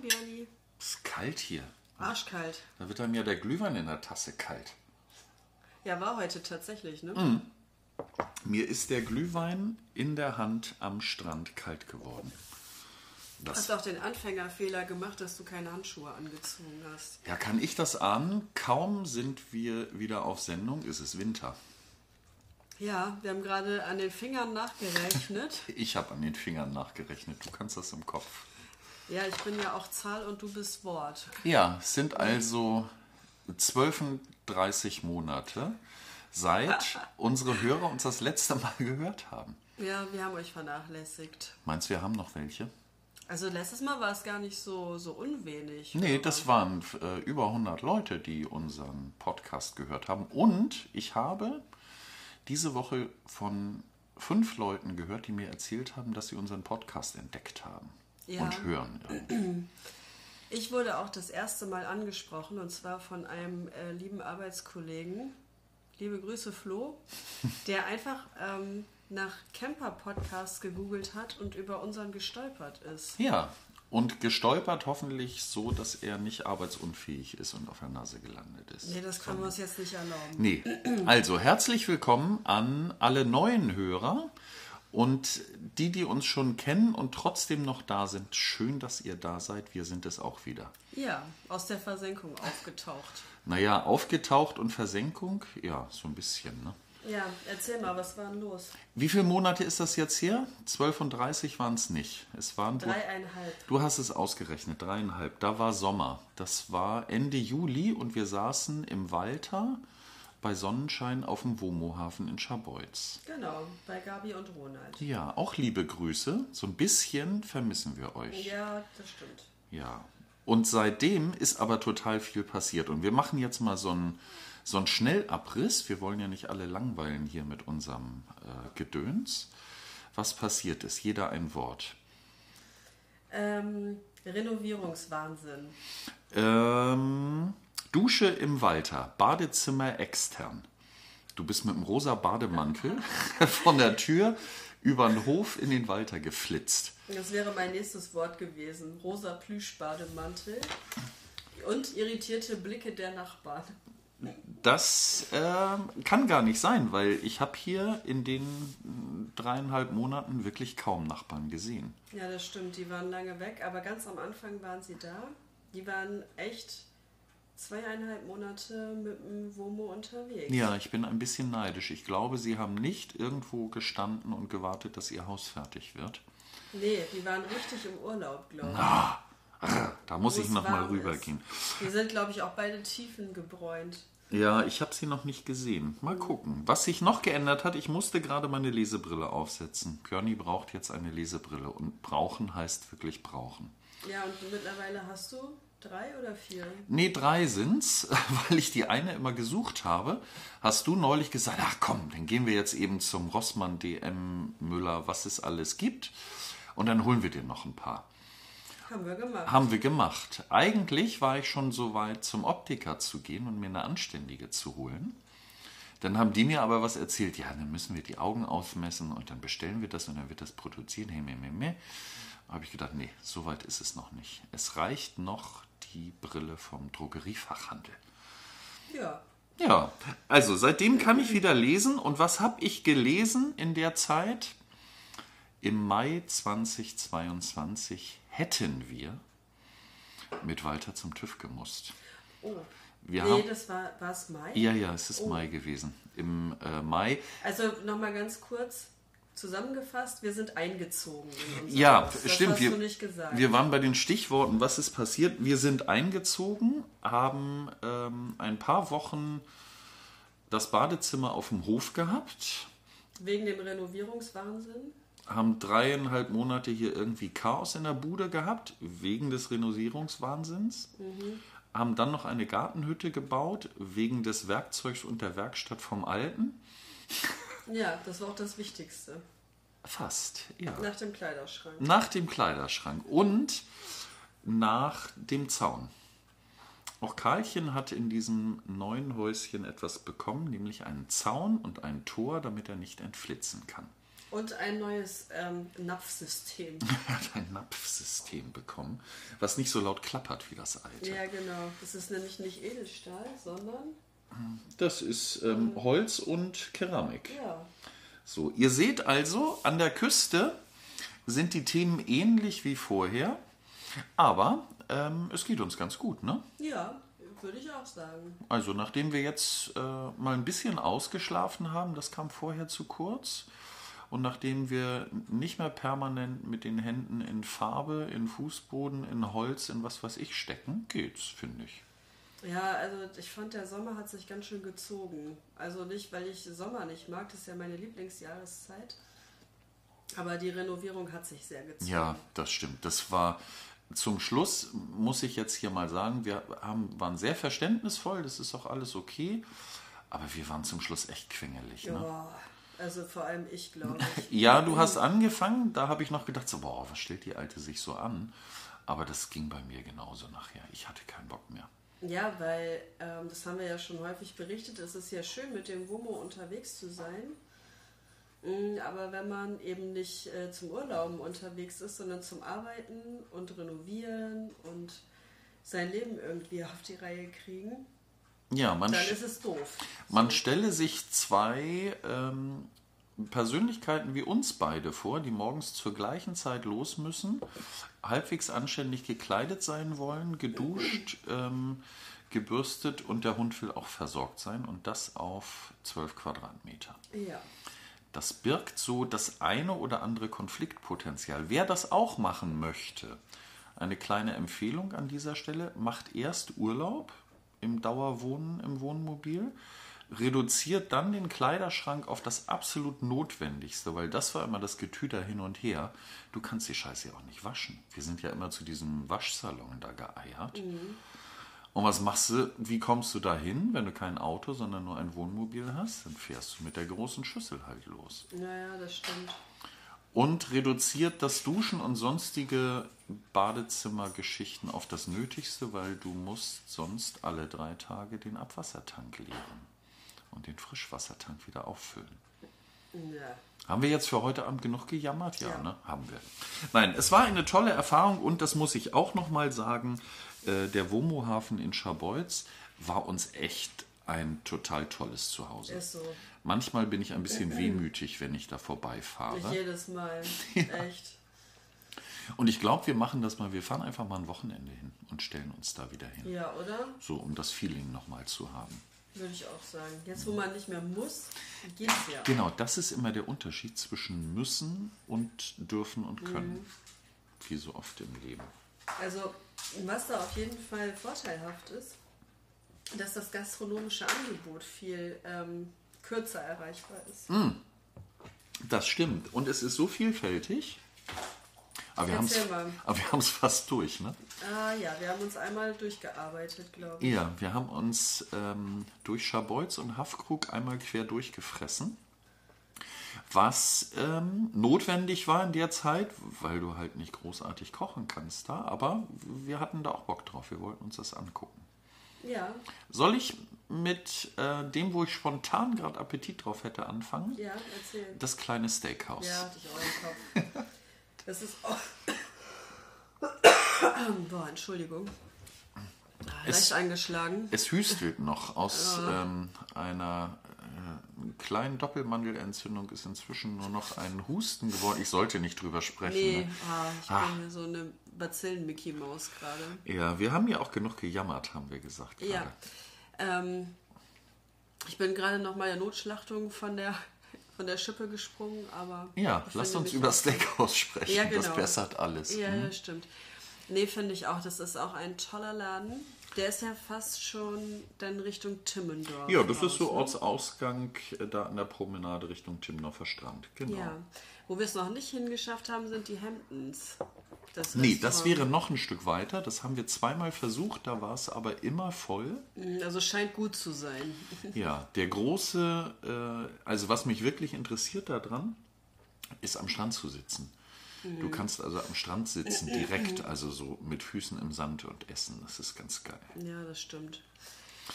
Björni. ist kalt hier. Arschkalt. Da wird dann ja der Glühwein in der Tasse kalt. Ja, war heute tatsächlich, ne? Mhm. Mir ist der Glühwein in der Hand am Strand kalt geworden. Du hast auch den Anfängerfehler gemacht, dass du keine Handschuhe angezogen hast. Ja, kann ich das ahnen? Kaum sind wir wieder auf Sendung, ist es Winter. Ja, wir haben gerade an den Fingern nachgerechnet. Ich habe an den Fingern nachgerechnet. Du kannst das im Kopf. Ja, ich bin ja auch Zahl und du bist Wort. Ja, es sind also 32 Monate, seit unsere Hörer uns das letzte Mal gehört haben. Ja, wir haben euch vernachlässigt. Meinst du, wir haben noch welche? Also letztes Mal war es gar nicht so, so unwenig. Nee, das waren äh, über 100 Leute, die unseren Podcast gehört haben. Und ich habe diese Woche von fünf Leuten gehört, die mir erzählt haben, dass sie unseren Podcast entdeckt haben Ja. und hören. Ich wurde auch das erste Mal angesprochen und zwar von einem äh, lieben Arbeitskollegen. Liebe Grüße, Flo, der einfach ähm, nach Camper-Podcasts gegoogelt hat und über unseren gestolpert ist. Ja, und gestolpert hoffentlich so, dass er nicht arbeitsunfähig ist und auf der Nase gelandet ist. Nee, das können wir uns jetzt nicht erlauben. Nee, also herzlich willkommen an alle neuen Hörer und die, die uns schon kennen und trotzdem noch da sind. Schön, dass ihr da seid. Wir sind es auch wieder. Ja, aus der Versenkung aufgetaucht. Naja, aufgetaucht und Versenkung, ja, so ein bisschen. Ne? Ja, erzähl mal, was war denn los? Wie viele Monate ist das jetzt her? 12 und 30 waren es nicht. Es waren Dreieinhalb. Du hast es ausgerechnet, dreieinhalb. Da war Sommer. Das war Ende Juli und wir saßen im Walter bei Sonnenschein auf dem Womohafen in Scharbeutz. Genau, bei Gabi und Ronald. Ja, auch liebe Grüße. So ein bisschen vermissen wir euch. Ja, das stimmt. Ja. Und seitdem ist aber total viel passiert. Und wir machen jetzt mal so einen, so einen Schnellabriss. Wir wollen ja nicht alle langweilen hier mit unserem äh, Gedöns. Was passiert ist? Jeder ein Wort. Ähm, Renovierungswahnsinn. Ähm, Dusche im Walter, Badezimmer extern. Du bist mit dem rosa Bademantel von der Tür über den Hof in den Walter geflitzt. Das wäre mein nächstes Wort gewesen. Rosa Plüschbademantel und irritierte Blicke der Nachbarn. Das ähm, kann gar nicht sein, weil ich habe hier in den dreieinhalb Monaten wirklich kaum Nachbarn gesehen. Ja, das stimmt. Die waren lange weg, aber ganz am Anfang waren sie da. Die waren echt zweieinhalb Monate mit dem Womo unterwegs. Ja, ich bin ein bisschen neidisch. Ich glaube, sie haben nicht irgendwo gestanden und gewartet, dass ihr Haus fertig wird. Nee, die waren richtig im Urlaub, glaube ich. Ah, Da muss Wo ich es noch mal warm rübergehen. Die sind, glaube ich, auch beide Tiefen gebräunt. Ja, ich habe sie noch nicht gesehen. Mal gucken. Was sich noch geändert hat, ich musste gerade meine Lesebrille aufsetzen. Björni braucht jetzt eine Lesebrille. Und brauchen heißt wirklich brauchen. Ja, und mittlerweile hast du drei oder vier? Nee, drei sind's, weil ich die eine immer gesucht habe. Hast du neulich gesagt, ach komm, dann gehen wir jetzt eben zum Rossmann, DM, Müller, was es alles gibt. Und dann holen wir dir noch ein paar. Haben wir gemacht. Haben wir gemacht. Eigentlich war ich schon so weit, zum Optiker zu gehen und mir eine anständige zu holen. Dann haben die mir aber was erzählt. Ja, dann müssen wir die Augen aufmessen und dann bestellen wir das und dann wird das produziert. Hey, meh, meh, meh. Habe ich gedacht, nee, so weit ist es noch nicht. Es reicht noch die Brille vom Drogeriefachhandel. Ja. Ja, also seitdem kann ich wieder lesen. Und was habe ich gelesen in der Zeit? Im Mai 2022 hätten wir mit Walter zum TÜV gemusst. Oh. Wir nee, haben, das war es Mai. ja, ja, es ist Oh. Mai gewesen. Im äh, Mai, Also nochmal ganz kurz zusammengefasst, wir sind eingezogen. Ja, Haus. Stimmt. wir, wir waren bei den Stichworten, was ist passiert? Wir sind eingezogen, haben ähm, ein paar Wochen das Badezimmer auf dem Hof gehabt. Wegen dem Renovierungswahnsinn. haben dreieinhalb Monate hier irgendwie Chaos in der Bude gehabt, wegen des Renovierungswahnsinns. Haben dann noch eine Gartenhütte gebaut, wegen des Werkzeugs und der Werkstatt vom Alten. Ja, das war auch das Wichtigste. Fast, ja. Nach dem Kleiderschrank. Nach dem Kleiderschrank und nach dem Zaun. Auch Karlchen hat in diesem neuen Häuschen etwas bekommen, nämlich einen Zaun und ein Tor, damit er nicht entflitzen kann. Und ein neues ähm, Napfsystem. Er hat ein Napfsystem bekommen, was nicht so laut klappert wie das alte. Ja, genau. Das ist nämlich nicht Edelstahl, sondern Das ist ähm, Holz und Keramik. ja. So, ihr seht also, an der Küste sind die Themen ähnlich wie vorher, aber ähm, es geht uns ganz gut, ne? Ja, würde ich auch sagen. Also nachdem wir jetzt äh, mal ein bisschen ausgeschlafen haben, das kam vorher zu kurz, und nachdem wir nicht mehr permanent mit den Händen in Farbe, in Fußboden, in Holz, in was weiß ich stecken, geht's, finde ich. Ja, also ich fand, der Sommer hat sich ganz schön gezogen. Also nicht, weil ich Sommer nicht mag, das ist ja meine Lieblingsjahreszeit. Aber die Renovierung hat sich sehr gezogen. Ja, das stimmt. Das war zum Schluss, muss ich jetzt hier mal sagen, wir haben, waren sehr verständnisvoll, das ist auch alles okay, aber wir waren zum Schluss echt quengelig. Ne? Ja, also vor allem ich, glaube ich. Ja, du hast angefangen, da habe ich noch gedacht, so, boah, was stellt die Alte sich so an? Aber das ging bei mir genauso nachher. Ich hatte keinen Bock mehr. Ja, weil ähm, das haben wir ja schon häufig berichtet. Es ist ja schön, mit dem WOMO unterwegs zu sein. Mm, Aber wenn man eben nicht äh, zum Urlauben unterwegs ist, sondern zum Arbeiten und Renovieren und sein Leben irgendwie auf die Reihe kriegen, Ja, man, dann ist es doof. man stelle sich zwei ähm, Persönlichkeiten wie uns beide vor, die morgens zur gleichen Zeit los müssen, halbwegs anständig gekleidet sein wollen, geduscht, ähm, gebürstet und der Hund will auch versorgt sein und das auf 12 Quadratmeter. Ja. Das birgt so das eine oder andere Konfliktpotenzial. Wer das auch machen möchte, eine kleine Empfehlung an dieser Stelle, macht erst Urlaub im Dauerwohnen im Wohnmobil, reduziert dann den Kleiderschrank auf das absolut Notwendigste, weil das war immer das Getüder hin und her. Du kannst die Scheiße ja auch nicht waschen. Wir sind ja immer zu diesem Waschsalon da geeiert. Und was machst du, wie kommst du da hin, wenn du kein Auto, sondern nur ein Wohnmobil hast? Dann fährst du mit der großen Schüssel halt los. Naja, das stimmt. Und reduziert das Duschen und sonstige Badezimmergeschichten auf das Nötigste, weil du musst sonst alle drei Tage den Abwassertank leeren und den Frischwassertank wieder auffüllen. Ja. Haben wir jetzt für heute Abend genug gejammert? Ja, Ja. ne? Haben wir. Nein, es war eine tolle Erfahrung und das muss ich auch nochmal sagen, äh, der Womo-Hafen in Scharbeutz war uns echt ein total tolles Zuhause. Ist so. Manchmal bin ich ein bisschen wehmütig, wenn ich da vorbeifahre. Jedes Mal. Echt. Und ich glaube, wir machen das mal. Wir fahren einfach mal ein Wochenende hin und stellen uns da wieder hin. Ja, oder? So, um das Feeling nochmal zu haben. Würde ich auch sagen. Jetzt, wo man nicht mehr muss, geht's ja. Genau, das ist immer der Unterschied zwischen müssen und dürfen und können. Wie so oft im Leben. Also, was da auf jeden Fall vorteilhaft ist, dass das gastronomische Angebot viel ähm, kürzer erreichbar ist. Das stimmt. Und es ist so vielfältig. Aber wir haben es fast durch, ne? Ah ja, wir haben uns einmal durchgearbeitet, glaube ich. Ja, wir haben uns ähm, durch Scharbeutz und Haffkrug einmal quer durchgefressen. Was ähm, notwendig war in der Zeit, weil du halt nicht großartig kochen kannst da, aber wir hatten da auch Bock drauf, wir wollten uns das angucken. Ja, Soll ich mit äh, dem, wo ich spontan gerade Appetit drauf hätte, anfangen? ja, erzähl. Das kleine Steakhouse. Ja, hatte ich auch im Kopf. Das ist auch. Boah, Entschuldigung. Ah, Es- Leicht eingeschlagen. Es hüstelt noch. Aus ähm, einer äh, kleinen Doppelmandelentzündung ist inzwischen nur noch ein Husten geworden. Ich sollte nicht drüber sprechen. Nee, Ne? ah, ich Ah. bin so eine Bazillen-Mickey-Maus gerade. Ja, wir haben ja auch genug gejammert, haben wir gesagt. Ja. gerade. Ähm, ich bin gerade noch mal der Notschlachtung von der, von der Schippe gesprungen, aber. Ja, lasst uns über Steakhouse sprechen. Ja, Das genau. bessert alles. Ja, Hm? stimmt. Nee, finde ich auch. Das ist auch ein toller Laden. Der ist ja fast schon dann Richtung Timmendorf. Ja, das ist so raus, ne? Ortsausgang äh, da an der Promenade Richtung Timmendorfer Strand. Genau. Ja. Wo wir es noch nicht hingeschafft haben, sind die Hamptons. Das Nee, das wäre noch ein Stück weiter. Das haben wir zweimal versucht, da war es aber immer voll. Also scheint gut zu sein. Ja, der große, äh, also was mich wirklich interessiert daran, ist am Strand zu sitzen. Du Mhm. kannst also am Strand sitzen, direkt, also so mit Füßen im Sand und essen. Das ist ganz geil. Ja, das stimmt.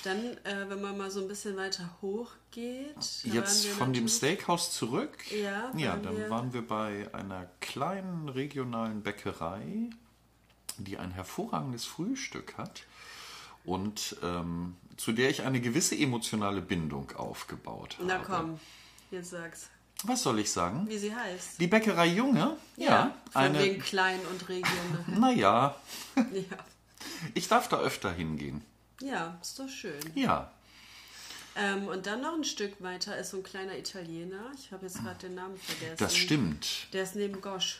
Dann, äh, wenn man mal so ein bisschen weiter hoch geht. Jetzt von dem Steakhouse zurück. Ja, ja dann wir- waren wir bei einer kleinen regionalen Bäckerei, die ein hervorragendes Frühstück hat und ähm, zu der ich eine gewisse emotionale Bindung aufgebaut habe. Na komm, jetzt sag's. Was soll ich sagen? Wie sie heißt. Die Bäckerei Junge? Ja, von eine. wegen klein und regional. Naja, ja. ich darf da öfter hingehen. Ja, ist doch schön. Ja, Ähm, und dann noch ein Stück weiter ist so ein kleiner Italiener. Ich habe jetzt gerade den Namen vergessen. das stimmt. Der ist neben Gosch.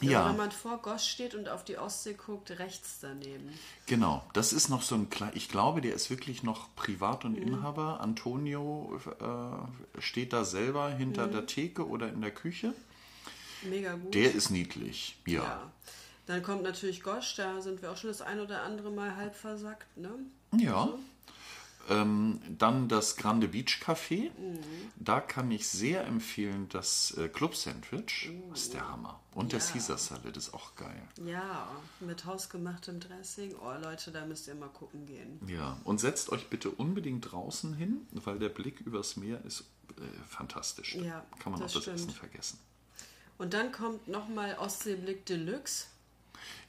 Ja. Also wenn man vor Gosch steht und auf die Ostsee guckt, rechts daneben. Genau, das ist noch so ein kleiner, ich glaube, der ist wirklich noch privat und Inhaber. Antonio äh, steht da selber hinter der Theke oder in der Küche. Mega gut. Der ist niedlich, ja. ja. Dann kommt natürlich Gosch, da sind wir auch schon das ein oder andere Mal halb versackt, ne? Ja. Ähm, dann das Grande Beach Café. Mhm. Da kann ich sehr empfehlen das äh, Club Sandwich. Das ist der Hammer. Und der Ja. Caesar Salad ist auch geil. Ja, mit hausgemachtem Dressing. Oh Leute, da müsst ihr mal gucken gehen. Ja, und setzt euch bitte unbedingt draußen hin, weil der Blick übers Meer ist äh, fantastisch. Ja, Kann man auch das das stimmt. Essen vergessen. Und dann kommt nochmal Ostseeblick Deluxe.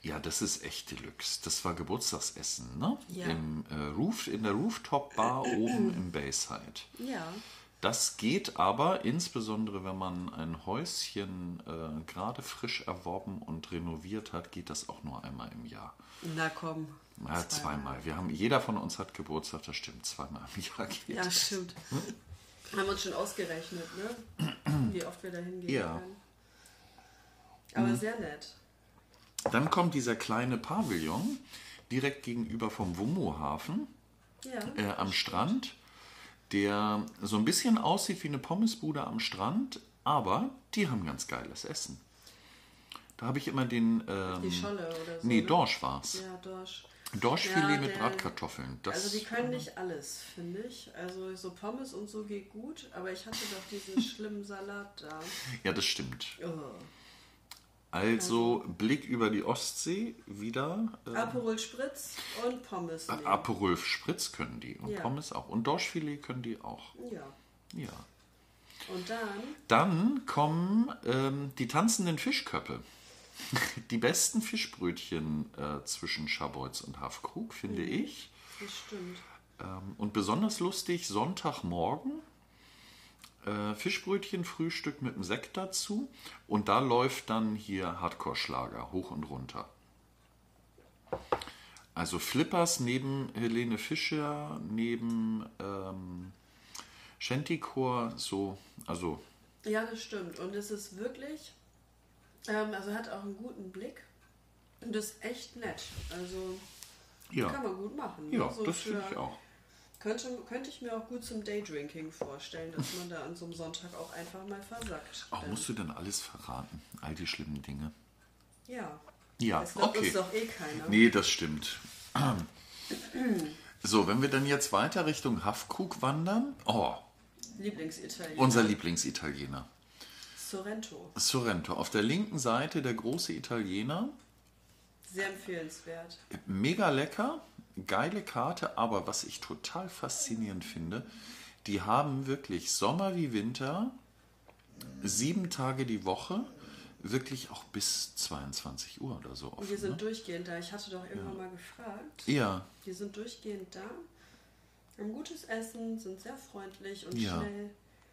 Ja, das ist echt Deluxe. Das war Geburtstagsessen, ne? Ja. Im, äh, Roof, in der Rooftop-Bar oben im Bayside. Ja, Das geht aber insbesondere, wenn man ein Häuschen äh, gerade frisch erworben und renoviert hat, geht das auch nur einmal im Jahr. na komm. Ja, zweimal. Wir haben, jeder von uns hat Geburtstag, das stimmt, zweimal im Jahr geht Ja, das. stimmt. Haben wir uns schon ausgerechnet, ne? Wie oft wir da hingehen Ja. können. Aber sehr nett. Dann kommt dieser kleine Pavillon direkt gegenüber vom Wummo-Hafen. Ja. äh, am Strand, der so ein bisschen aussieht wie eine Pommesbude am Strand, aber die haben ganz geiles Essen. Da habe ich immer den. Ähm, Die Scholle oder so. nee, ne? Dorsch war's. Ja, Dorsch. Dorschfilet Ja, mit Bratkartoffeln. Das, also die können nicht alles, finde ich. Also so Pommes und so geht gut, aber ich hatte doch diesen schlimmen Salat da. Ja, das stimmt. Oh. Also Blick über die Ostsee wieder. Äh, Aperol Spritz und Pommes. nehmen. Aperol Spritz können die und Ja. Pommes auch. Und Dorschfilet können die auch. Ja. Ja. Und dann, Dann kommen ähm, die tanzenden Fischköppe. Die besten Fischbrötchen äh, zwischen Scharbeutz und Hafkrug, finde ich. das stimmt. Ähm, und besonders lustig, Sonntagmorgen. Äh, Fischbrötchen, Frühstück mit dem Sekt dazu. Und da läuft dann hier Hardcore-Schlager hoch und runter. Also Flippers neben Helene Fischer, neben ähm, Shantycore, so, also Ja, das stimmt. Und es ist wirklich, ähm, also hat auch einen guten Blick. Und ist echt nett. Also ja. kann man gut machen. ne? Ja, So das finde ich auch. Könnte, könnte ich mir auch gut zum Daydrinking vorstellen, dass man da an so einem Sonntag auch einfach mal versackt. Auch Dann- musst du denn alles verraten? All die schlimmen Dinge. Ja. Ja, Das okay. uns doch eh keiner. Nee, das stimmt. So, wenn wir dann jetzt weiter Richtung Hafkrug wandern. Oh, Lieblingsitaliener. unser Lieblingsitaliener. Sorrento. Sorrento. Auf der linken Seite der große Italiener. Sehr empfehlenswert. Mega lecker, geile Karte, aber was ich total faszinierend finde, die haben wirklich Sommer wie Winter, sieben Tage die Woche, wirklich auch bis 22 Uhr oder so Und offen. die sind ne? durchgehend da. Ich hatte doch irgendwann mal gefragt. Ja, Die sind durchgehend da. Haben gutes Essen, sind sehr freundlich und Ja. schnell.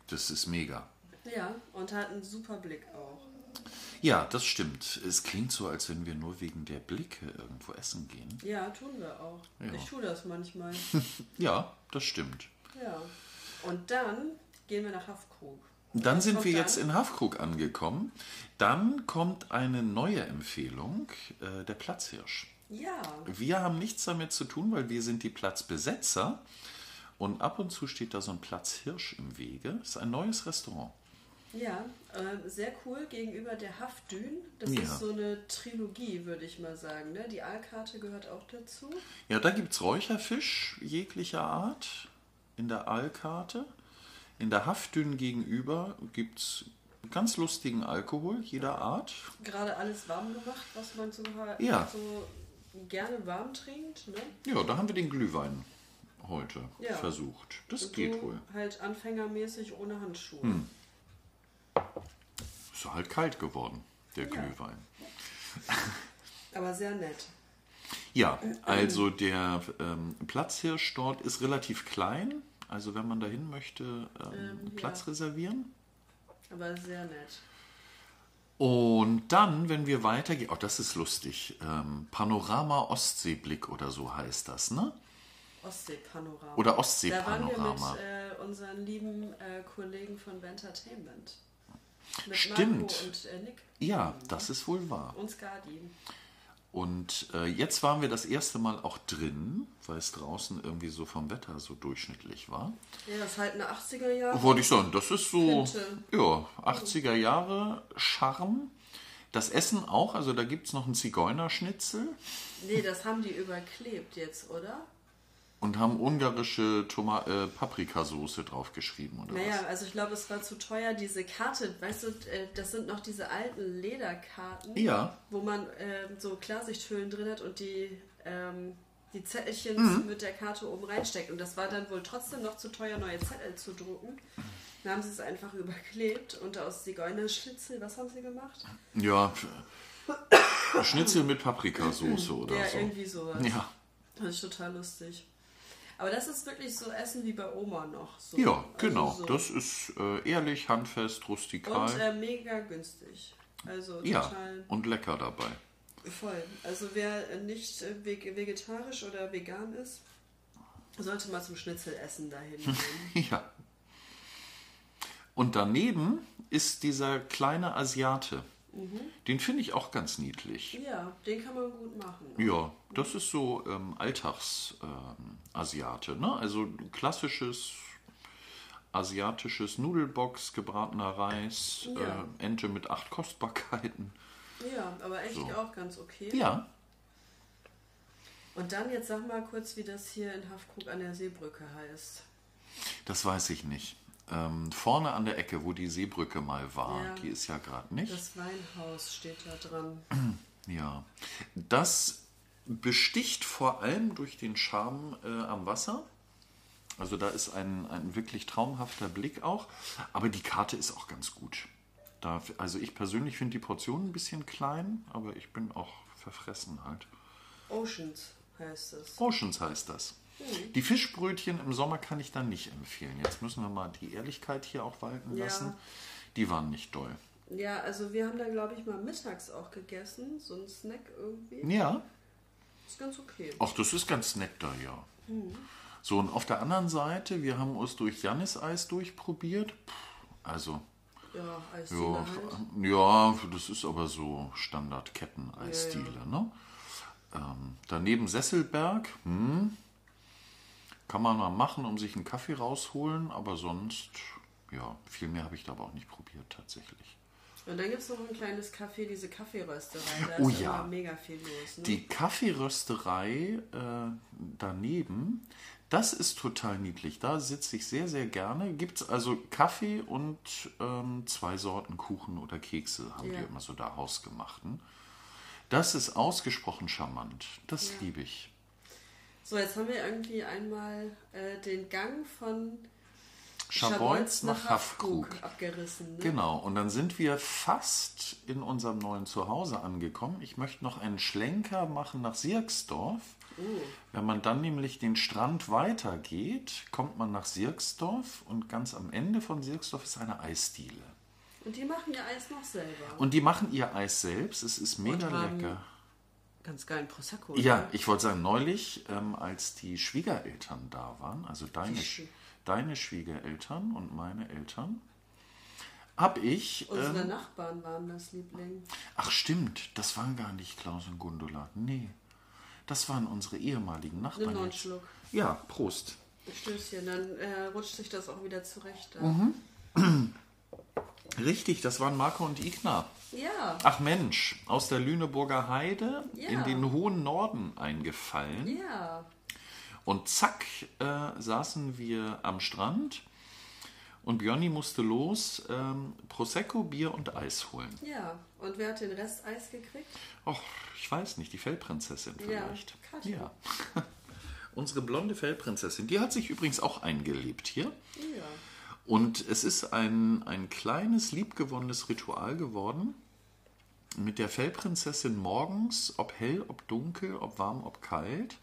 das ist mega. Ja, und hat einen super Blick auch. Ja, das stimmt. Es klingt so, als wenn wir nur wegen der Blicke irgendwo essen gehen. Ja, tun wir auch. Ja. Ich tue das manchmal. Ja, das stimmt. ja. Und dann gehen wir nach Hafkrug. Dann sind wir jetzt in Hafkrug angekommen. Dann kommt eine neue Empfehlung, äh, der Platzhirsch. Ja, Wir haben nichts damit zu tun, weil wir sind die Platzbesetzer. Und ab und zu steht da so ein Platzhirsch im Wege. Das ist ein neues Restaurant. Ja, äh, sehr cool gegenüber der Haftdün. Das Ja. ist so eine Trilogie, würde ich mal sagen. Ne? Die Aalkarte gehört auch dazu. Ja, da gibt es Räucherfisch jeglicher Art in der Aalkarte. In der Haftdünn gegenüber gibt es ganz lustigen Alkohol jeder Art. Gerade alles warm gemacht, was man so, Ja. so gerne warm trinkt. Ne? Ja, da haben wir den Glühwein heute Ja. versucht. Das Und geht wohl. Halt anfängermäßig ohne Handschuhe. Hm. Ist halt kalt geworden, der Ja. Glühwein. Aber sehr nett. Ja, also der ähm, Platzhirsch dort ist relativ klein. Also wenn man dahin möchte, ähm, Ähm, Platz ja. reservieren. Aber sehr nett. Und dann, wenn wir weitergehen, oh, das ist lustig, ähm, Panorama Ostseeblick oder so heißt das, ne? Ostseepanorama. Oder Da waren wir Ostseepanorama. mit äh, unseren lieben äh, Kollegen von Bentertainment. Stimmt. Und äh, Nick. Ja, das ist wohl wahr. Und Skadi. Und äh, jetzt waren wir das erste Mal auch drin, weil es draußen irgendwie so vom Wetter so durchschnittlich war. Ja, das ist halt eine 80er Jahre. Wollte ich sagen, das ist so, ja, 80er Jahre Charme. Das Essen auch, also da gibt es noch einen Zigeunerschnitzel Nee, das haben die überklebt jetzt, oder? Und haben ungarische Toma äh, Paprikasauce draufgeschrieben oder Naja, was? also ich glaube, es war zu teuer, diese Karte, weißt du, äh, das sind noch diese alten Lederkarten, Ja. wo man ähm, so Klarsichthüllen drin hat und die, ähm, die Zettelchen Mhm. mit der Karte oben reinsteckt. Und das war dann wohl trotzdem noch zu teuer, neue Zettel zu drucken. Dann haben sie es einfach überklebt und aus Zigeunerschnitzel, was haben sie gemacht? Ja, Schnitzel mit Paprikasauce oder ja, so. irgendwie sowas. Ja, Das ist total lustig. Aber das ist wirklich so Essen wie bei Oma noch. So. ja, Also genau. so. Das ist äh, ehrlich, handfest, rustikal. Und äh, mega günstig. Also ja, total und lecker dabei. voll. Also wer äh, nicht äh, veg- vegetarisch oder vegan ist, sollte mal zum Schnitzelessen dahin gehen. Ja. Und daneben ist dieser kleine Asiate. Den finde ich auch ganz niedlich. ja, den kann man gut machen. Ja, das ist so ähm, Alltags-Asiate. ne? Also klassisches asiatisches Nudelbox, gebratener Reis, Ja. äh, Ente mit acht Kostbarkeiten. Ja, aber echt So. auch ganz okay. Ja, Und dann jetzt sag mal kurz, wie das hier in Haffkrug an der Seebrücke heißt. das weiß ich nicht. Ähm, vorne an der Ecke, wo die Seebrücke mal war, Ja. die ist ja gerade nicht. Das Weinhaus steht da dran. Ja, das besticht vor allem durch den Charme äh, am Wasser. Also da ist ein, ein wirklich traumhafter Blick auch. Aber die Karte ist auch ganz gut. Da, also ich persönlich finde die Portion ein bisschen klein, aber ich bin auch verfressen halt. Oceans heißt es. Oceans heißt das. Die Fischbrötchen im Sommer kann ich dann nicht empfehlen. Jetzt müssen wir mal die Ehrlichkeit hier auch walten Ja. lassen. Die waren nicht doll. Ja, also wir haben da glaube ich mal mittags auch gegessen, so ein Snack irgendwie. Ja, Ist ganz okay. Ach, das ist ganz nett da, ja. So, und auf der anderen Seite, wir haben uns durch Jannis-Eis durchprobiert. Puh, Also, Ja, Eisdiele ja, halt. ja, das ist aber so Standard-Ketten-Eisdiele, ne? Ähm, daneben Sesselberg, hm, kann man mal machen, um sich einen Kaffee rausholen, aber sonst, ja, viel mehr habe ich da aber auch nicht probiert, tatsächlich. Und dann gibt es noch ein kleines Café, diese Kaffeerösterei. Da Oh ist ja. mega viel los. Ne? Die Kaffeerösterei äh, daneben, das ist total niedlich. Da sitze ich sehr, sehr gerne. Gibt es also Kaffee und ähm, zwei Sorten Kuchen oder Kekse, haben Ja. die immer so da hausgemachten. Das ist ausgesprochen charmant. Das Ja. liebe ich. So, jetzt haben wir irgendwie einmal äh, den Gang von Scharbeutz nach Haffkrug. abgerissen. Ne? Genau, und dann sind wir fast in unserem neuen Zuhause angekommen. Ich möchte noch einen Schlenker machen nach Sirksdorf. Uh, Wenn man dann nämlich den Strand weitergeht, kommt man nach Sirksdorf und ganz am Ende von Sirksdorf ist eine Eisdiele. und die machen ihr Eis noch selber. Und die machen ihr Eis selbst. Es ist mega lecker. Ganz geilen Prosecco. Ja, ne? ich wollte sagen, neulich, ähm, als die Schwiegereltern da waren, also deine, Sch deine Schwiegereltern und meine Eltern, habe ich. Unsere ähm, Nachbarn waren das Liebling. ach, stimmt, das waren gar nicht Klaus und Gundula. Nee, das waren unsere ehemaligen Nimm Nachbarn. noch einen. Schluck. Ja, Prost. Stößchen, dann äh, rutscht sich das auch wieder zurecht. Mhm. Richtig, das waren Marco und Igna. Ja, Ach Mensch, aus der Lüneburger Heide Ja. in den hohen Norden eingefallen. ja. Und zack, äh, saßen wir am Strand und Björni musste los ähm, Prosecco, Bier und Eis holen. Ja, und wer hat den Rest Eis gekriegt? Och, ich weiß nicht, die Fellprinzessin Ja, vielleicht. Katja. Ja. Unsere blonde Fellprinzessin, die hat sich übrigens auch eingelebt hier. Ja. Und es ist ein, ein kleines, liebgewonnenes Ritual geworden, mit der Fellprinzessin morgens, ob hell, ob dunkel, ob warm, ob kalt,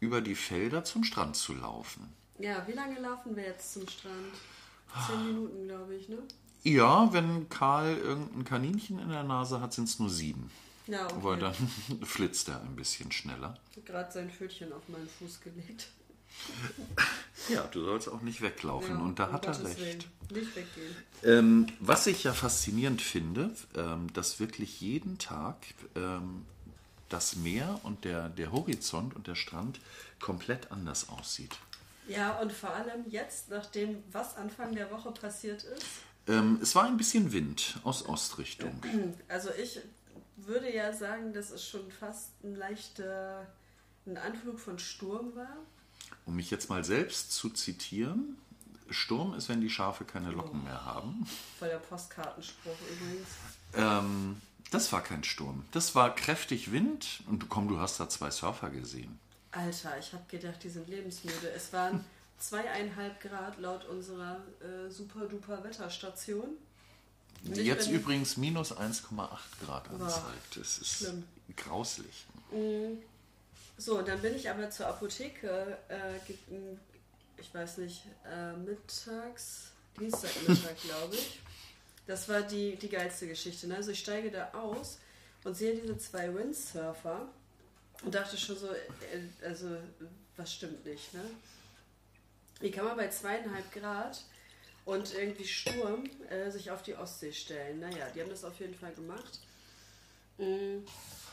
über die Felder zum Strand zu laufen. Ja, wie lange laufen wir jetzt zum Strand? Zehn Minuten, glaube ich, ne? Ja, wenn Karl irgendein Kaninchen in der Nase hat, sind es nur sieben. Ja, okay. Weil dann flitzt er ein bisschen schneller. Ich habe gerade sein Pfötchen auf meinen Fuß gelegt. Ja, du sollst auch nicht weglaufen. Ja, und da hat er recht. Willen. Nicht weggehen. Ähm, was ich ja faszinierend finde, ähm, dass wirklich jeden Tag ähm, das Meer und der, der Horizont und der Strand komplett anders aussieht. Ja, und vor allem jetzt, nachdem was Anfang der Woche passiert ist. Ähm, es war ein bisschen Wind aus Ostrichtung. Also ich würde ja sagen, dass es schon fast ein leichter ein Anflug von Sturm war. Um mich jetzt mal selbst zu zitieren, Sturm ist, wenn die Schafe keine Locken mehr haben. Voll der Postkartenspruch übrigens. Ähm, das war kein Sturm. Das war kräftig Wind und komm, du hast da zwei Surfer gesehen. Alter, ich habe gedacht, die sind lebensmüde. Es waren zweieinhalb Grad laut unserer äh, super duper Wetterstation. Und Die jetzt übrigens minus 1,8 Grad anzeigt. Das ist schlimm. grauslich. So, dann bin ich aber zur Apotheke, äh, ich weiß nicht, äh, mittags, Dienstagmittag, glaube ich. Das war die, die geilste Geschichte. Ne? Also ich steige da aus und sehe diese zwei Windsurfer und dachte schon so, äh, also was stimmt nicht, ne? Wie kann man bei zweieinhalb Grad und irgendwie Sturm äh, sich auf die Ostsee stellen? Naja, die haben das auf jeden Fall gemacht. Mm.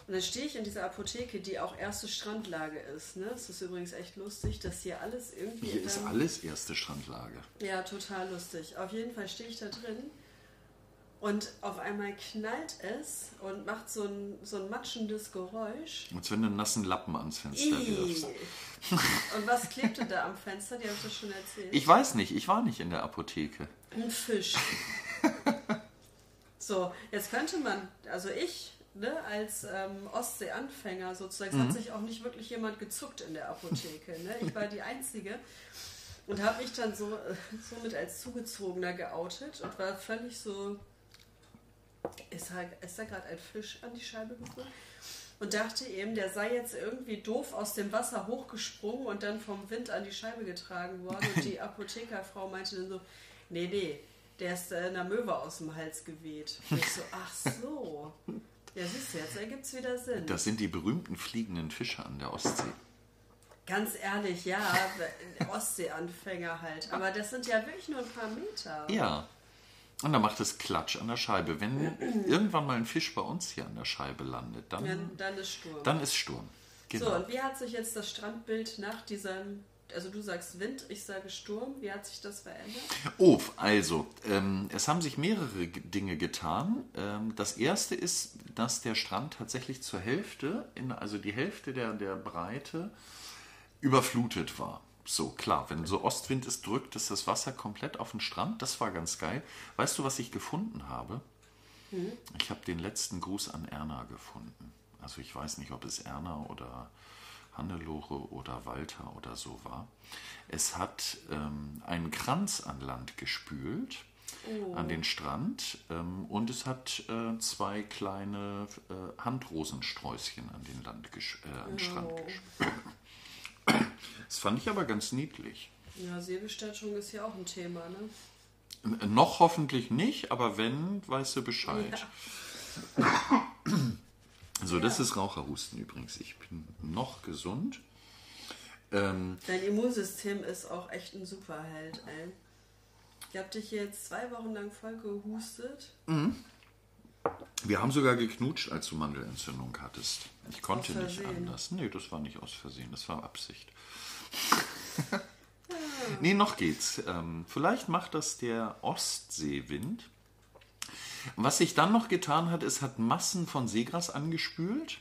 Und dann stehe ich in dieser Apotheke, die auch erste Strandlage ist. Ne? Es ist übrigens echt lustig, dass hier alles irgendwie. Hier ist deinem- alles erste Strandlage. Ja, total lustig. Auf jeden Fall stehe ich da drin und auf einmal knallt es und macht so ein, so ein matschendes Geräusch. Als wenn du einen nassen Lappen ans Fenster Ih. wirfst. Und was klebte da am Fenster? Die habe ich das schon erzählt. Ich weiß nicht, ich war nicht in der Apotheke. Ein Fisch. so, jetzt könnte man, also ich, ne, als ähm, Ostsee-Anfänger sozusagen, es hat sich auch nicht wirklich jemand gezuckt in der Apotheke. Ne? Ich war die Einzige und habe mich dann so, äh, somit als Zugezogener geoutet und war völlig so, ist da, ist da gerade ein Fisch an die Scheibe geflogen? Und dachte eben, der sei jetzt irgendwie doof aus dem Wasser hochgesprungen und dann vom Wind an die Scheibe getragen worden. Und die Apothekerfrau meinte dann so, nee, nee, der ist äh, einer Möwe aus dem Hals geweht. Und ich so, ach so. Ja, siehst du, jetzt ergibt es wieder Sinn. Das sind die berühmten fliegenden Fische an der Ostsee. Ganz ehrlich, ja, Ostseeanfänger halt. Aber das sind ja wirklich nur ein paar Meter. Ja. Und dann macht es Klatsch an der Scheibe. Wenn irgendwann mal ein Fisch bei uns hier an der Scheibe landet, Dann, dann, dann ist Sturm. dann ist Sturm. So, Genau. und wie hat sich jetzt das Strandbild nach diesem, also du sagst Wind, ich sage Sturm, wie hat sich das verändert? Oh, also, ähm, es haben sich mehrere Dinge getan. Ähm, das erste ist, dass der Strand tatsächlich zur Hälfte, in, also die Hälfte der, der Breite, überflutet war. So, klar, wenn so Ostwind es drückt, ist das Wasser komplett auf den Strand. Das war ganz geil. Weißt du, was ich gefunden habe? Ich habe den letzten Gruß an Erna gefunden. Also ich weiß nicht, ob es Erna oder Hannelore oder Walter oder so war. Es hat ähm, einen Kranz an Land gespült, an den Strand, ähm, und es hat äh, zwei kleine äh, Handrosensträußchen an den, Land äh, an den Strand Oh. gespült. Das fand ich aber ganz niedlich. Ja, Seebestattung ist ja auch ein Thema, ne? N- Noch hoffentlich nicht, aber wenn, weißt du Bescheid. So, das Ja. ist Raucherhusten übrigens. Ich bin noch gesund. Ähm, Dein Immunsystem ist auch echt ein Superheld, ey. Ich hab dich jetzt zwei Wochen lang voll gehustet. wir haben sogar geknutscht, als du Mandelentzündung hattest. Ich konnte nicht anders. Nee, das war nicht aus Versehen, das war Absicht. nee, noch geht's. Ähm, vielleicht macht das der Ostseewind. Was sich dann noch getan hat, es hat Massen von Seegras angespült.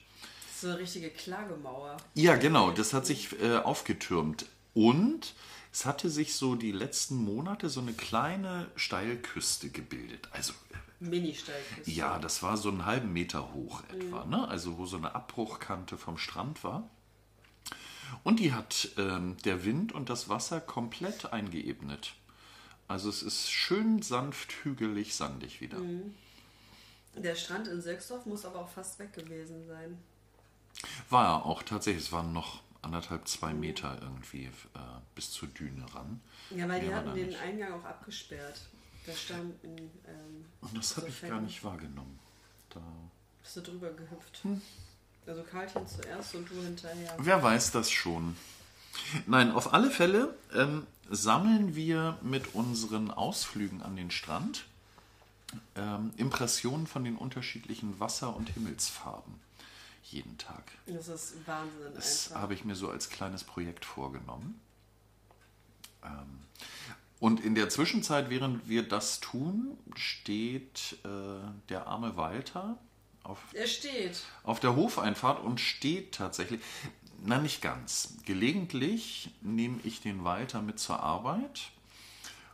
So eine richtige Klagemauer. Ja, genau, das hat sich äh, aufgetürmt. Und es hatte sich so die letzten Monate so eine kleine Steilküste gebildet. Also, Mini-Steilküste. ja, das war so einen halben Meter hoch etwa, ne? Also, wo so eine Abbruchkante vom Strand war. Und die hat ähm, der Wind und das Wasser komplett eingeebnet. Also es ist schön sanft, hügelig, sandig wieder. Der Strand in Sölksdorf muss aber auch fast weg gewesen sein. War er auch tatsächlich, es waren noch anderthalb, zwei Meter irgendwie äh, bis zur Düne ran. Ja, weil die Mehr hatten den nicht. Eingang auch abgesperrt. Da standen. Ähm, Und das habe ich gar nicht wahrgenommen. Da. Bist du drüber gehüpft? Hm. Also Karlchen zuerst und du hinterher. Wer weiß das schon? Nein, auf alle Fälle ähm, sammeln wir mit unseren Ausflügen an den Strand ähm, Impressionen von den unterschiedlichen Wasser- und Himmelsfarben jeden Tag. Das ist Wahnsinn Das habe ich mir so als kleines Projekt vorgenommen. Ähm, und in der Zwischenzeit, während wir das tun, steht äh, der arme Walter auf Er steht. auf der Hofeinfahrt und steht tatsächlich. Na, nicht ganz. Gelegentlich nehme ich den Walter mit zur Arbeit.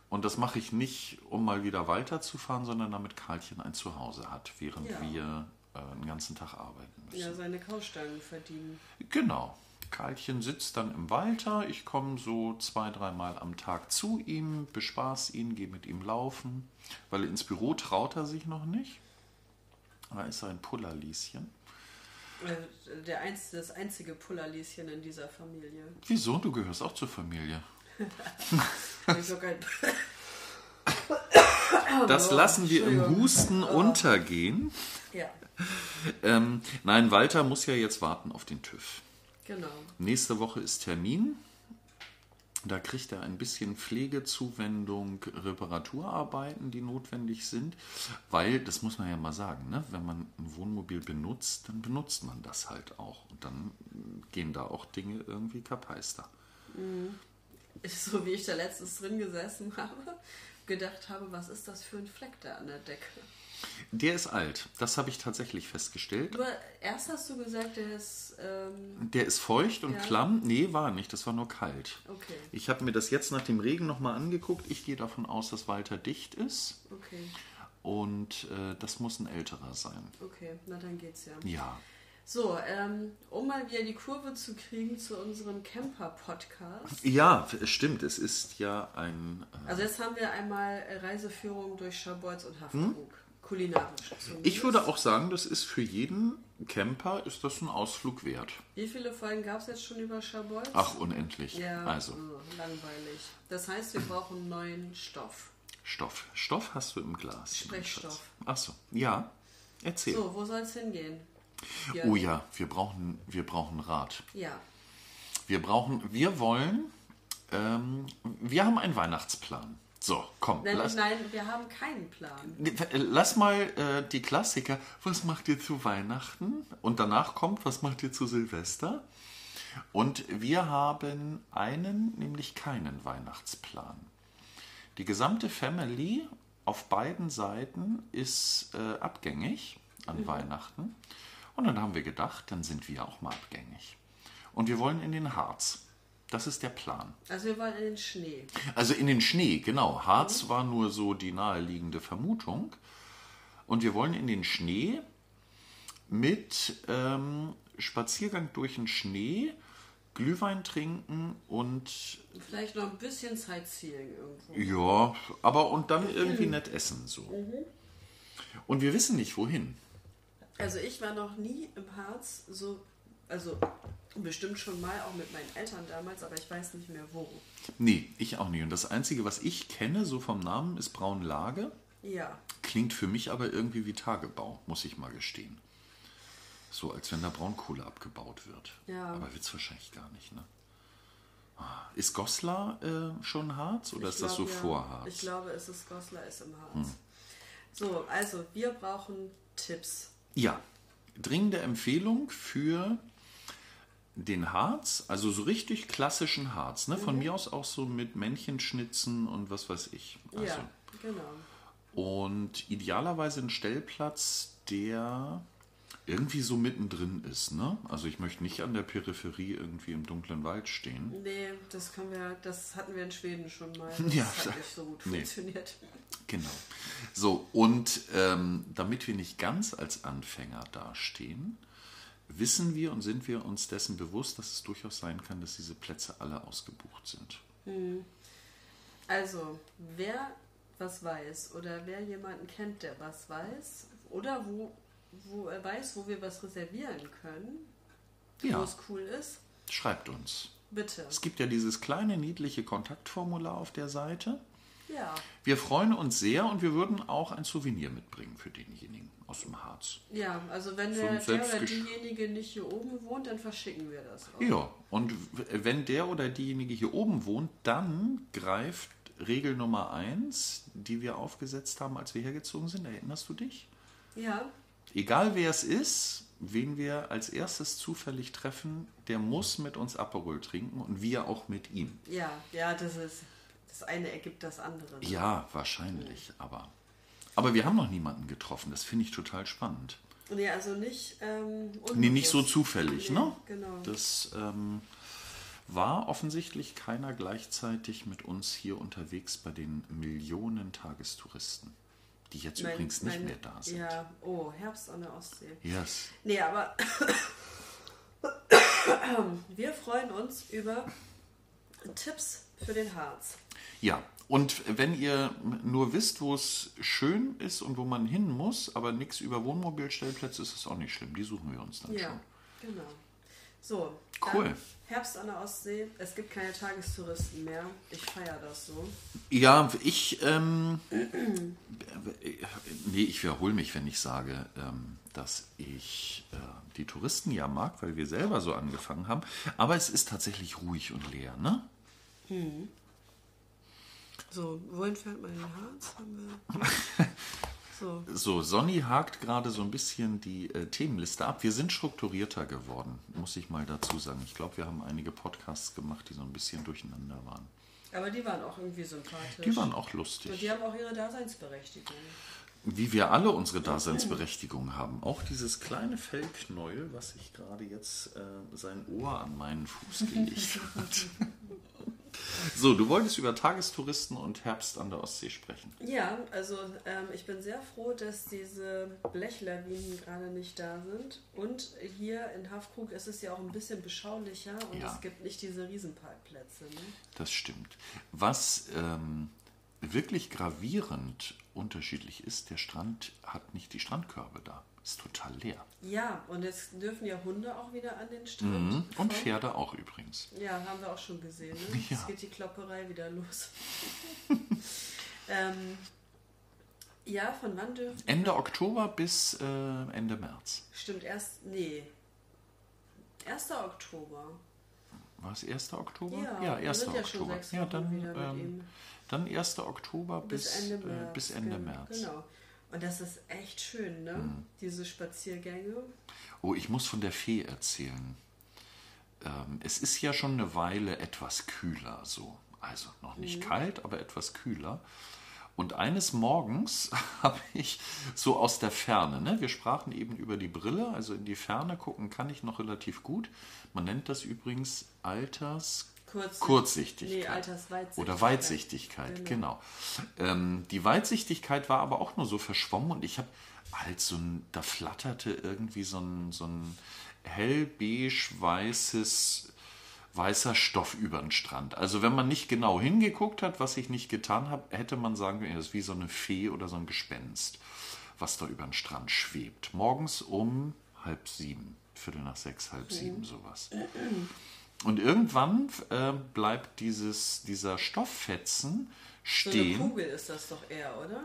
Und das mache ich nicht, um mal wieder Walter zu fahren, sondern damit Karlchen ein Zuhause hat, während Ja. wir äh, den ganzen Tag arbeiten müssen. Ja, seine Kaustangen verdienen. Genau. Karlchen sitzt dann im Walter. Ich komme so zwei, dreimal am Tag zu ihm, bespaß ihn, gehe mit ihm laufen, weil ins Büro traut er sich noch nicht. Da ist er ein Pullerlieschen. Äh, Der einz, das einzige Pullerlieschen in dieser Familie. Wieso? Du gehörst auch zur Familie. Das lassen wir im. Husten untergehen. ja, Ähm, nein, Walter muss ja jetzt warten auf den TÜV. genau. Nächste Woche ist Termin. Da kriegt er ein bisschen Pflegezuwendung, Reparaturarbeiten, die notwendig sind. Weil, das muss man ja mal sagen, ne? wenn man ein Wohnmobil benutzt, dann benutzt man das halt auch. Und dann gehen da auch Dinge irgendwie kapeister. Ist so wie ich da letztens drin gesessen habe, gedacht habe, was ist das für ein Fleck da an der Decke? Der ist alt, das habe ich tatsächlich festgestellt. Aber erst hast du gesagt, der ist. Ähm, Der ist feucht und Ja. klamm. Nee, war nicht, das war nur kalt. okay, Ich habe mir das jetzt nach dem Regen nochmal angeguckt. Ich gehe davon aus, dass Walter dicht ist. okay, Und äh, das muss ein älterer sein. okay, na dann geht's ja. Ja. So, ähm, um mal wieder die Kurve zu kriegen zu unserem Camper-Podcast. Ja, stimmt. Es ist ja ein. Äh, Also jetzt haben wir einmal Reiseführung durch Schabolz und Hafenburg. Kulinarisch. Hm? ich würde auch sagen, das ist für jeden Camper ist das ein Ausflug wert. Wie viele Folgen gab es jetzt schon über Schabolz? Ach, unendlich. Ja, Also, äh, langweilig. Das heißt, wir brauchen neuen Stoff. Stoff. Stoff hast du im Glas. Sprechstoff. Ach so. Ja. Erzähl. So, wo soll es hingehen? Oh ja, wir brauchen, wir brauchen Rat. Ja. Wir brauchen, wir wollen, ähm, wir haben einen Weihnachtsplan. So, komm, Nein, lass, nein, wir haben keinen Plan. lass mal äh, die Klassiker. Was macht ihr zu Weihnachten? Und danach kommt, was macht ihr zu Silvester? Und wir haben einen, nämlich keinen Weihnachtsplan. Die gesamte Family auf beiden Seiten ist äh, abgängig an Weihnachten. Und dann haben wir gedacht, dann sind wir auch mal abgängig. Und wir wollen in den Harz. Das ist der Plan. Also wir wollen in den Schnee. Also in den Schnee, genau. Harz war nur so die naheliegende Vermutung. Und wir wollen in den Schnee mit ähm, Spaziergang durch den Schnee, Glühwein trinken und Vielleicht noch ein bisschen Sightseeing irgendwo. ja, aber und dann irgendwie nett essen so. Und wir wissen nicht wohin. Also ich war noch nie im Harz so, also bestimmt schon mal, auch mit meinen Eltern damals, aber ich weiß nicht mehr wo. Nee, ich auch nicht. Und das Einzige, was ich kenne, so vom Namen, ist Braunlage. Ja, Klingt für mich aber irgendwie wie Tagebau, muss ich mal gestehen. So, als wenn da Braunkohle abgebaut wird. Ja. Aber wird es wahrscheinlich gar nicht, ne? Ah, Ist Goslar äh, schon Harz oder ich ist das so glaub, ja. vor Harz? Ich glaube, es ist Goslar ist im Harz. So, also wir brauchen Tipps. Ja, dringende Empfehlung für den Harz, also so richtig klassischen Harz. Ne? Mhm. Von mir aus auch so mit Männchenschnitzen und was weiß ich. Also, ja, genau. Und idealerweise ein Stellplatz, der irgendwie so mittendrin ist. Ne? Also ich möchte nicht an der Peripherie irgendwie im dunklen Wald stehen. Nee, das können wir, das hatten wir in Schweden schon mal. Ja, Das hat nicht so gut nee. funktioniert. Genau. So, und ähm, damit wir nicht ganz als Anfänger dastehen, wissen wir und sind wir uns dessen bewusst, dass es durchaus sein kann, dass diese Plätze alle ausgebucht sind. Also, wer was weiß oder wer jemanden kennt, der was weiß oder wo, wo er weiß, wo wir was reservieren können, wo Ja, es cool ist, schreibt uns. bitte. Es gibt ja dieses kleine niedliche Kontaktformular auf der Seite. Ja, Wir freuen uns sehr und wir würden auch ein Souvenir mitbringen für denjenigen aus dem Harz. ja, also wenn der, der oder diejenige nicht hier oben wohnt, dann verschicken wir das auch. Ja, und wenn der oder diejenige hier oben wohnt, dann greift Regel Nummer eins, die wir aufgesetzt haben, als wir hergezogen sind. Erinnerst du dich? Ja, Egal wer es ist, wen wir als erstes zufällig treffen, der muss mit uns Aperol trinken und wir auch mit ihm. ja, ja, das ist, das eine ergibt das andere. ne? Ja, wahrscheinlich, aber. Aber wir haben noch niemanden getroffen. Das finde ich total spannend. Nee, also nicht ähm, Nee, nicht so zufällig, Nee, ne? Genau. Das ähm, war offensichtlich keiner gleichzeitig mit uns hier unterwegs bei den Millionen Tagestouristen, die jetzt Mein- übrigens nicht mein- mehr da sind. Ja, oh, Herbst an der Ostsee. Yes. Nee, aber wir freuen uns über Tipps für den Harz. Ja, und wenn ihr nur wisst, wo es schön ist und wo man hin muss, aber nichts über Wohnmobilstellplätze, ist es auch nicht schlimm. Die suchen wir uns dann Ja, schon. genau. So, Cool. Herbst an der Ostsee. Es gibt keine Tagestouristen mehr. Ich feiere das so. Ja, ich, ähm, nee, ich wiederhole mich, wenn ich sage, ähm, dass ich äh, die Touristen ja mag, weil wir selber so angefangen haben. Aber es ist tatsächlich ruhig und leer, ne? So, wohin fährt man in den Harz? Haben wir. So. So, Sonny hakt gerade so ein bisschen die äh, Themenliste ab. Wir sind strukturierter geworden, muss ich mal dazu sagen. Ich glaube, wir haben einige Podcasts gemacht, die so ein bisschen durcheinander waren. Aber die waren auch irgendwie sympathisch. Die waren auch Und lustig. die haben auch ihre Daseinsberechtigung. Wie wir alle unsere Daseinsberechtigung haben. Auch dieses kleine Fellknäuel, was sich gerade jetzt äh, sein Ohr an meinen Fuß gelegt hat. So, du wolltest über Tagestouristen und Herbst an der Ostsee sprechen. Ja, also ähm, ich bin sehr froh, dass diese Blechlawinen gerade nicht da sind. Und hier in Hafkrug ist es ja auch ein bisschen beschaulicher und Ja. es gibt nicht diese Riesenparkplätze. Ne? Das stimmt. Was ähm, wirklich gravierend unterschiedlich ist, der Strand hat nicht die Strandkörbe da. Ist total leer. Ja, und jetzt dürfen ja Hunde auch wieder an den Strand. Mhm. Und. Pferde auch übrigens. Ja, haben wir auch schon gesehen. Ne? Ja. Jetzt geht die Klopperei wieder los. ähm, ja, von wann dürfen. Ende Oktober bis äh, Ende März. Stimmt, erst. Nee. 1. Oktober. War es 1. Oktober? Ja, ja wir 1. sind ja Oktober. ja, Wochen dann, ähm, dann 1. Oktober bis, bis Ende äh, März. bis Ende März. Genau. Und das ist echt schön, ne? Mhm. Diese Spaziergänge. Oh, ich muss von der Fee erzählen. Ähm, es ist ja schon eine Weile etwas kühler so. Also noch nicht kalt, aber etwas kühler. Und eines Morgens habe ich so aus der Ferne, ne, wir sprachen eben über die Brille, also in die Ferne gucken kann ich noch relativ gut. Man nennt das übrigens Alters Kurz, Kurzsichtigkeit. Nee, Altersweitsichtigkeit. Oder Weitsichtigkeit, genau. Ähm, die Weitsichtigkeit war aber auch nur so verschwommen und ich habe halt so ein, da flatterte irgendwie so ein, so ein hellbeige-weißes, weißer Stoff über den Strand. Also wenn man nicht genau hingeguckt hat, was ich nicht getan habe, hätte man sagen können, das ist wie so eine Fee oder so ein Gespenst, was da über den Strand schwebt. Morgens um halb sieben, Viertel nach sechs, halb sieben, sowas. Und irgendwann äh, bleibt dieses, dieser Stofffetzen So eine stehen. Kugel ist das doch eher, oder?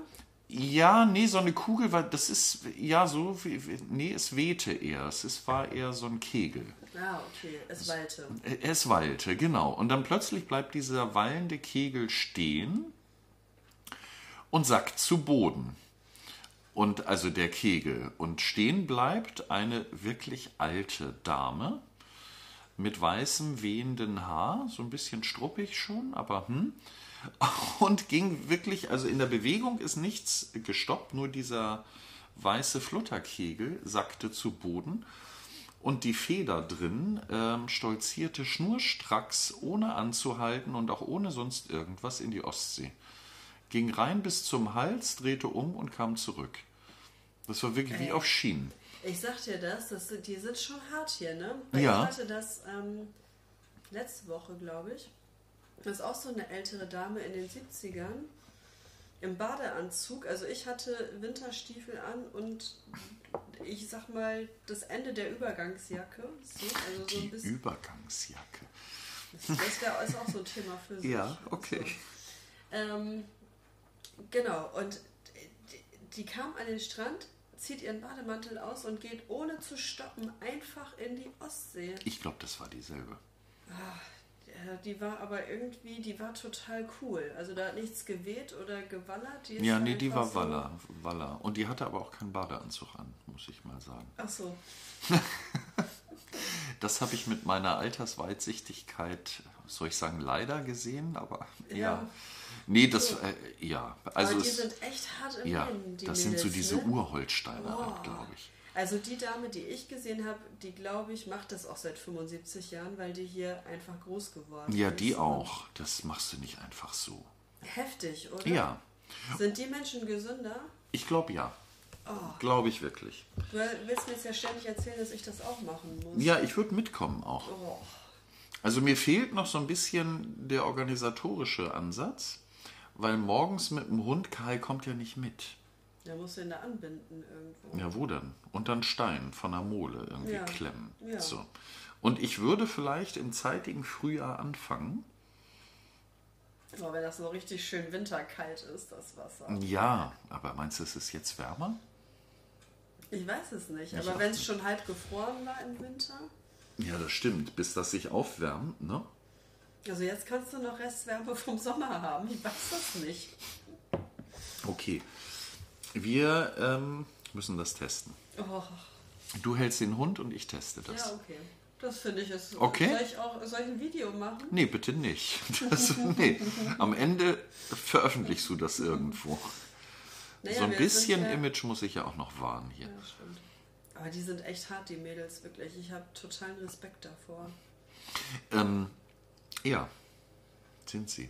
ja, nee, so eine Kugel, weil das ist, ja, so, wie, nee, es wehte eher. Es ist, war eher so ein Kegel. Ah, okay. Es wallte. Äh, Es wallte, genau. Und dann plötzlich bleibt dieser wallende Kegel stehen und sackt zu Boden. Und also der Kegel. Und stehen bleibt eine wirklich alte Dame mit weißem wehenden Haar, so ein bisschen struppig schon, aber hm. Und ging wirklich, also in der Bewegung ist nichts gestoppt, nur dieser weiße Flutterkegel sackte zu Boden und die Feder drin ähm, stolzierte schnurstracks, ohne anzuhalten und auch ohne sonst irgendwas in die Ostsee. Ging rein bis zum Hals, drehte um und kam zurück. Das war wirklich wie Ey. auf Schienen. Ich sag dir das, das die sind schon hart hier, ne? Weil Ja. Ich hatte das ähm, letzte Woche, glaube ich. Das ist auch so eine ältere Dame in den 70ern im Badeanzug. Also ich hatte Winterstiefel an und ich sag mal das Ende der Übergangsjacke. So, also so Die ein bisschen. Übergangsjacke. Das wäre ist auch so ein Thema für sich. Ja, okay. So. Ähm, genau, und die, die kam an den Strand, zieht ihren Bademantel aus und geht ohne zu stoppen einfach in die Ostsee. Ich glaube, das war dieselbe. Ja, die war aber irgendwie, die war total cool. Also da hat nichts geweht oder gewallert. Ja, nee, die war so- Waller, Waller. Und die hatte aber auch keinen Badeanzug an, muss ich mal sagen. Ach so. Das habe ich mit meiner Altersweitsichtigkeit, soll ich sagen, leider gesehen, aber ja. Ja. Nee, das, äh, ja. Also aber die es, sind echt hart im ja, Leben, die das sind so Mädels, diese ne? Urholsteiner, Boah. glaube ich. Also die Dame, die ich gesehen habe, die glaube ich macht das auch seit 75 Jahren, weil die hier einfach groß geworden Ja, ist. die Und auch. Das machst du nicht einfach so. Heftig, oder? Ja, Sind die Menschen gesünder? ich glaube ja. Oh. Glaube ich wirklich. Du willst mir jetzt ja ständig erzählen, dass ich das auch machen muss. Ja, ich würde mitkommen auch. Oh. Also mir fehlt noch so ein bisschen der organisatorische Ansatz, weil morgens mit dem Hund Kai kommt ja nicht mit. Da musst du ihn da anbinden irgendwo. Ja, wo denn? Und dann Stein von der Mole irgendwie Ja. klemmen. Ja. So. Und ich würde vielleicht im zeitigen Frühjahr anfangen. Aber wenn das so richtig schön winterkalt ist, das Wasser. Ja, aber meinst du, es ist jetzt wärmer? Ich weiß es nicht. Ich Aber wenn es schon halb gefroren war im Winter. Ja, das stimmt. Bis das sich aufwärmt, ne? Also jetzt kannst du noch Restwärme vom Sommer haben. Ich weiß das nicht. Okay. Wir ähm, müssen das testen. Oh. Du hältst den Hund und ich teste das. Ja, okay. Das finde ich ist. Okay. Soll ich auch soll ich ein Video machen? Nee, bitte nicht. Das, nee. Am Ende veröffentlichst du das irgendwo. Naja, so ein bisschen ja- Image muss ich ja auch noch wahren hier. Ja, stimmt. Aber die sind echt hart, die Mädels, wirklich. Ich habe totalen Respekt davor. Ähm, ja, sind sie.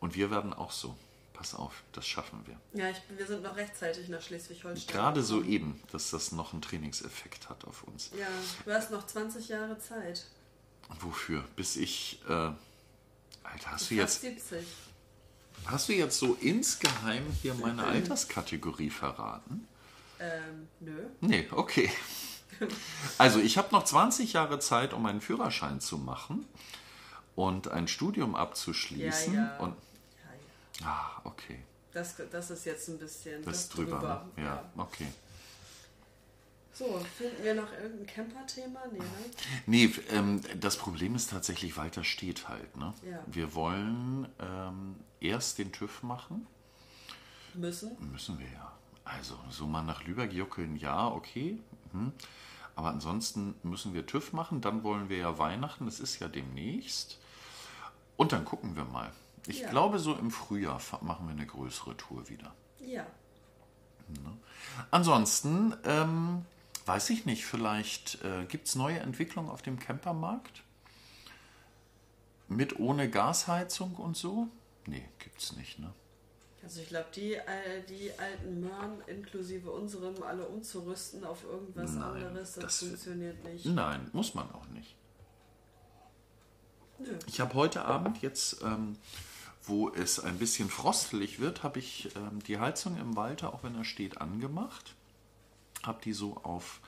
Und wir werden auch so. Pass auf, das schaffen wir. Ja, ich, wir sind noch rechtzeitig nach Schleswig-Holstein. Gerade so eben, dass das noch einen Trainingseffekt hat auf uns. Ja, du hast noch 20 Jahre Zeit. Wofür? Bis ich. Äh, Alter, hast du, Fast jetzt, 70. hast du jetzt so insgeheim hier meine Alterskategorie verraten? Ähm, nö. Nee, okay. Also ich habe noch 20 Jahre Zeit, um einen Führerschein zu machen und ein Studium abzuschließen. Ja, ja. Und, Ja, ah, okay. Das, das ist jetzt ein bisschen Das ist drüber. Ne? Ja, okay. So, finden wir noch irgendein Camper-Thema? Nee, ne? Nee, ähm, das Problem ist tatsächlich, Walter steht halt. Ne? Wir wollen ähm, erst den TÜV machen. Müssen. Müssen wir ja. Also, so mal nach Lübeck juckeln, ja, okay. Mhm. Aber ansonsten müssen wir TÜV machen. Dann wollen wir ja Weihnachten, das ist ja demnächst. Und dann gucken wir mal. Ich Ja. glaube, so im Frühjahr machen wir eine größere Tour wieder. Ja. Ansonsten, ähm, weiß ich nicht, vielleicht äh, gibt es neue Entwicklungen auf dem Campermarkt? Mit ohne Gasheizung und so? Nee, gibt's nicht, ne? Also ich glaube, die, äh, die alten Möhren inklusive unserem alle umzurüsten auf irgendwas Nein, anderes, das, das- funktioniert nicht. Nein, muss man auch nicht. Nö. Ich habe heute Abend jetzt, ähm, wo es ein bisschen frostelig wird, habe ich ähm, die Heizung im Walter, auch wenn er steht, angemacht. Habe die so auf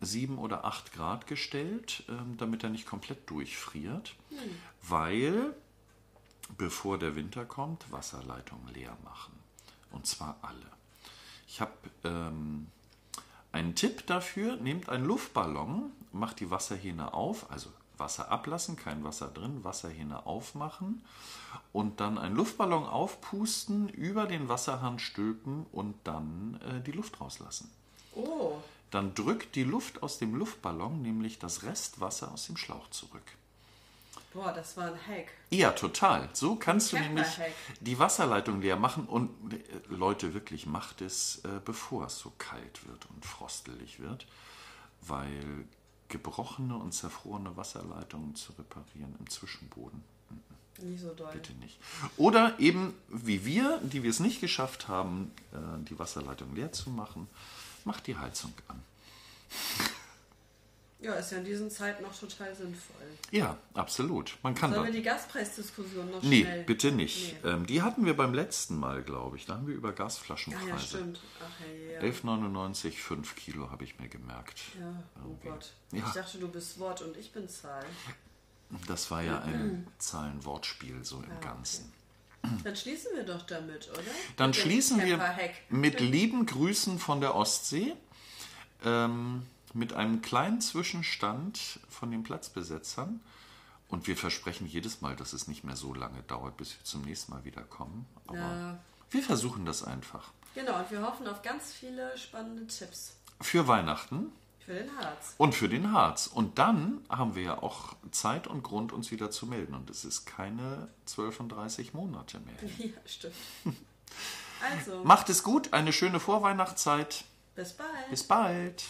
7 oder 8 Grad gestellt, ähm, damit er nicht komplett durchfriert. Weil, bevor der Winter kommt, Wasserleitungen leer machen. Und zwar alle. Ich habe ähm, einen Tipp dafür, nehmt einen Luftballon, macht die Wasserhähne auf, also Wasser ablassen, kein Wasser drin, Wasserhähne aufmachen und dann einen Luftballon aufpusten, über den Wasserhahn stülpen und dann äh, die Luft rauslassen. Oh, Dann drückt die Luft aus dem Luftballon nämlich das Restwasser aus dem Schlauch zurück. boah, das war ein Hack. Ja, total. So kannst du nämlich die Wasserleitung leer machen und äh, Leute, wirklich macht es, äh, bevor es so kalt wird und frostelig wird, weil gebrochene und zerfrorene Wasserleitungen zu reparieren im Zwischenboden, Nicht so doll. bitte nicht. Oder eben wie wir, die wir es nicht geschafft haben, äh, die Wasserleitung leer zu machen, macht die Heizung an. Ja, ist ja in diesen Zeiten noch total sinnvoll. Ja, absolut. Man kann Sollen da. wir die Gaspreisdiskussion noch Nee, schnell... bitte nicht. Nee. Ähm, die hatten wir beim letzten Mal, glaube ich. Da haben wir über Gasflaschenpreise. Ah ja, stimmt. Ach hey, ja. 11,99, 5 Kilo habe ich mir gemerkt. Ja, oh Gott. Ja. Ich dachte, du bist Wort und ich bin Zahl. Das war ja ein Zahlenwortspiel so im Ganzen. Dann schließen wir doch damit, oder? Dann Mit schließen wir mit lieben Grüßen von der Ostsee, ähm, mit einem kleinen Zwischenstand von den Platzbesetzern. Und wir versprechen jedes Mal, dass es nicht mehr so lange dauert, bis wir zum nächsten Mal wiederkommen. Aber Ja. wir versuchen das einfach. Genau, und wir hoffen auf ganz viele spannende Tipps Für Weihnachten für den Harz. und für den Harz. Und dann haben wir ja auch Zeit und Grund, uns wieder zu melden. Und es ist keine 12 und 30 Monate mehr. Ja, stimmt. Also, Macht es gut, eine schöne Vorweihnachtszeit. bis bald. Bis bald.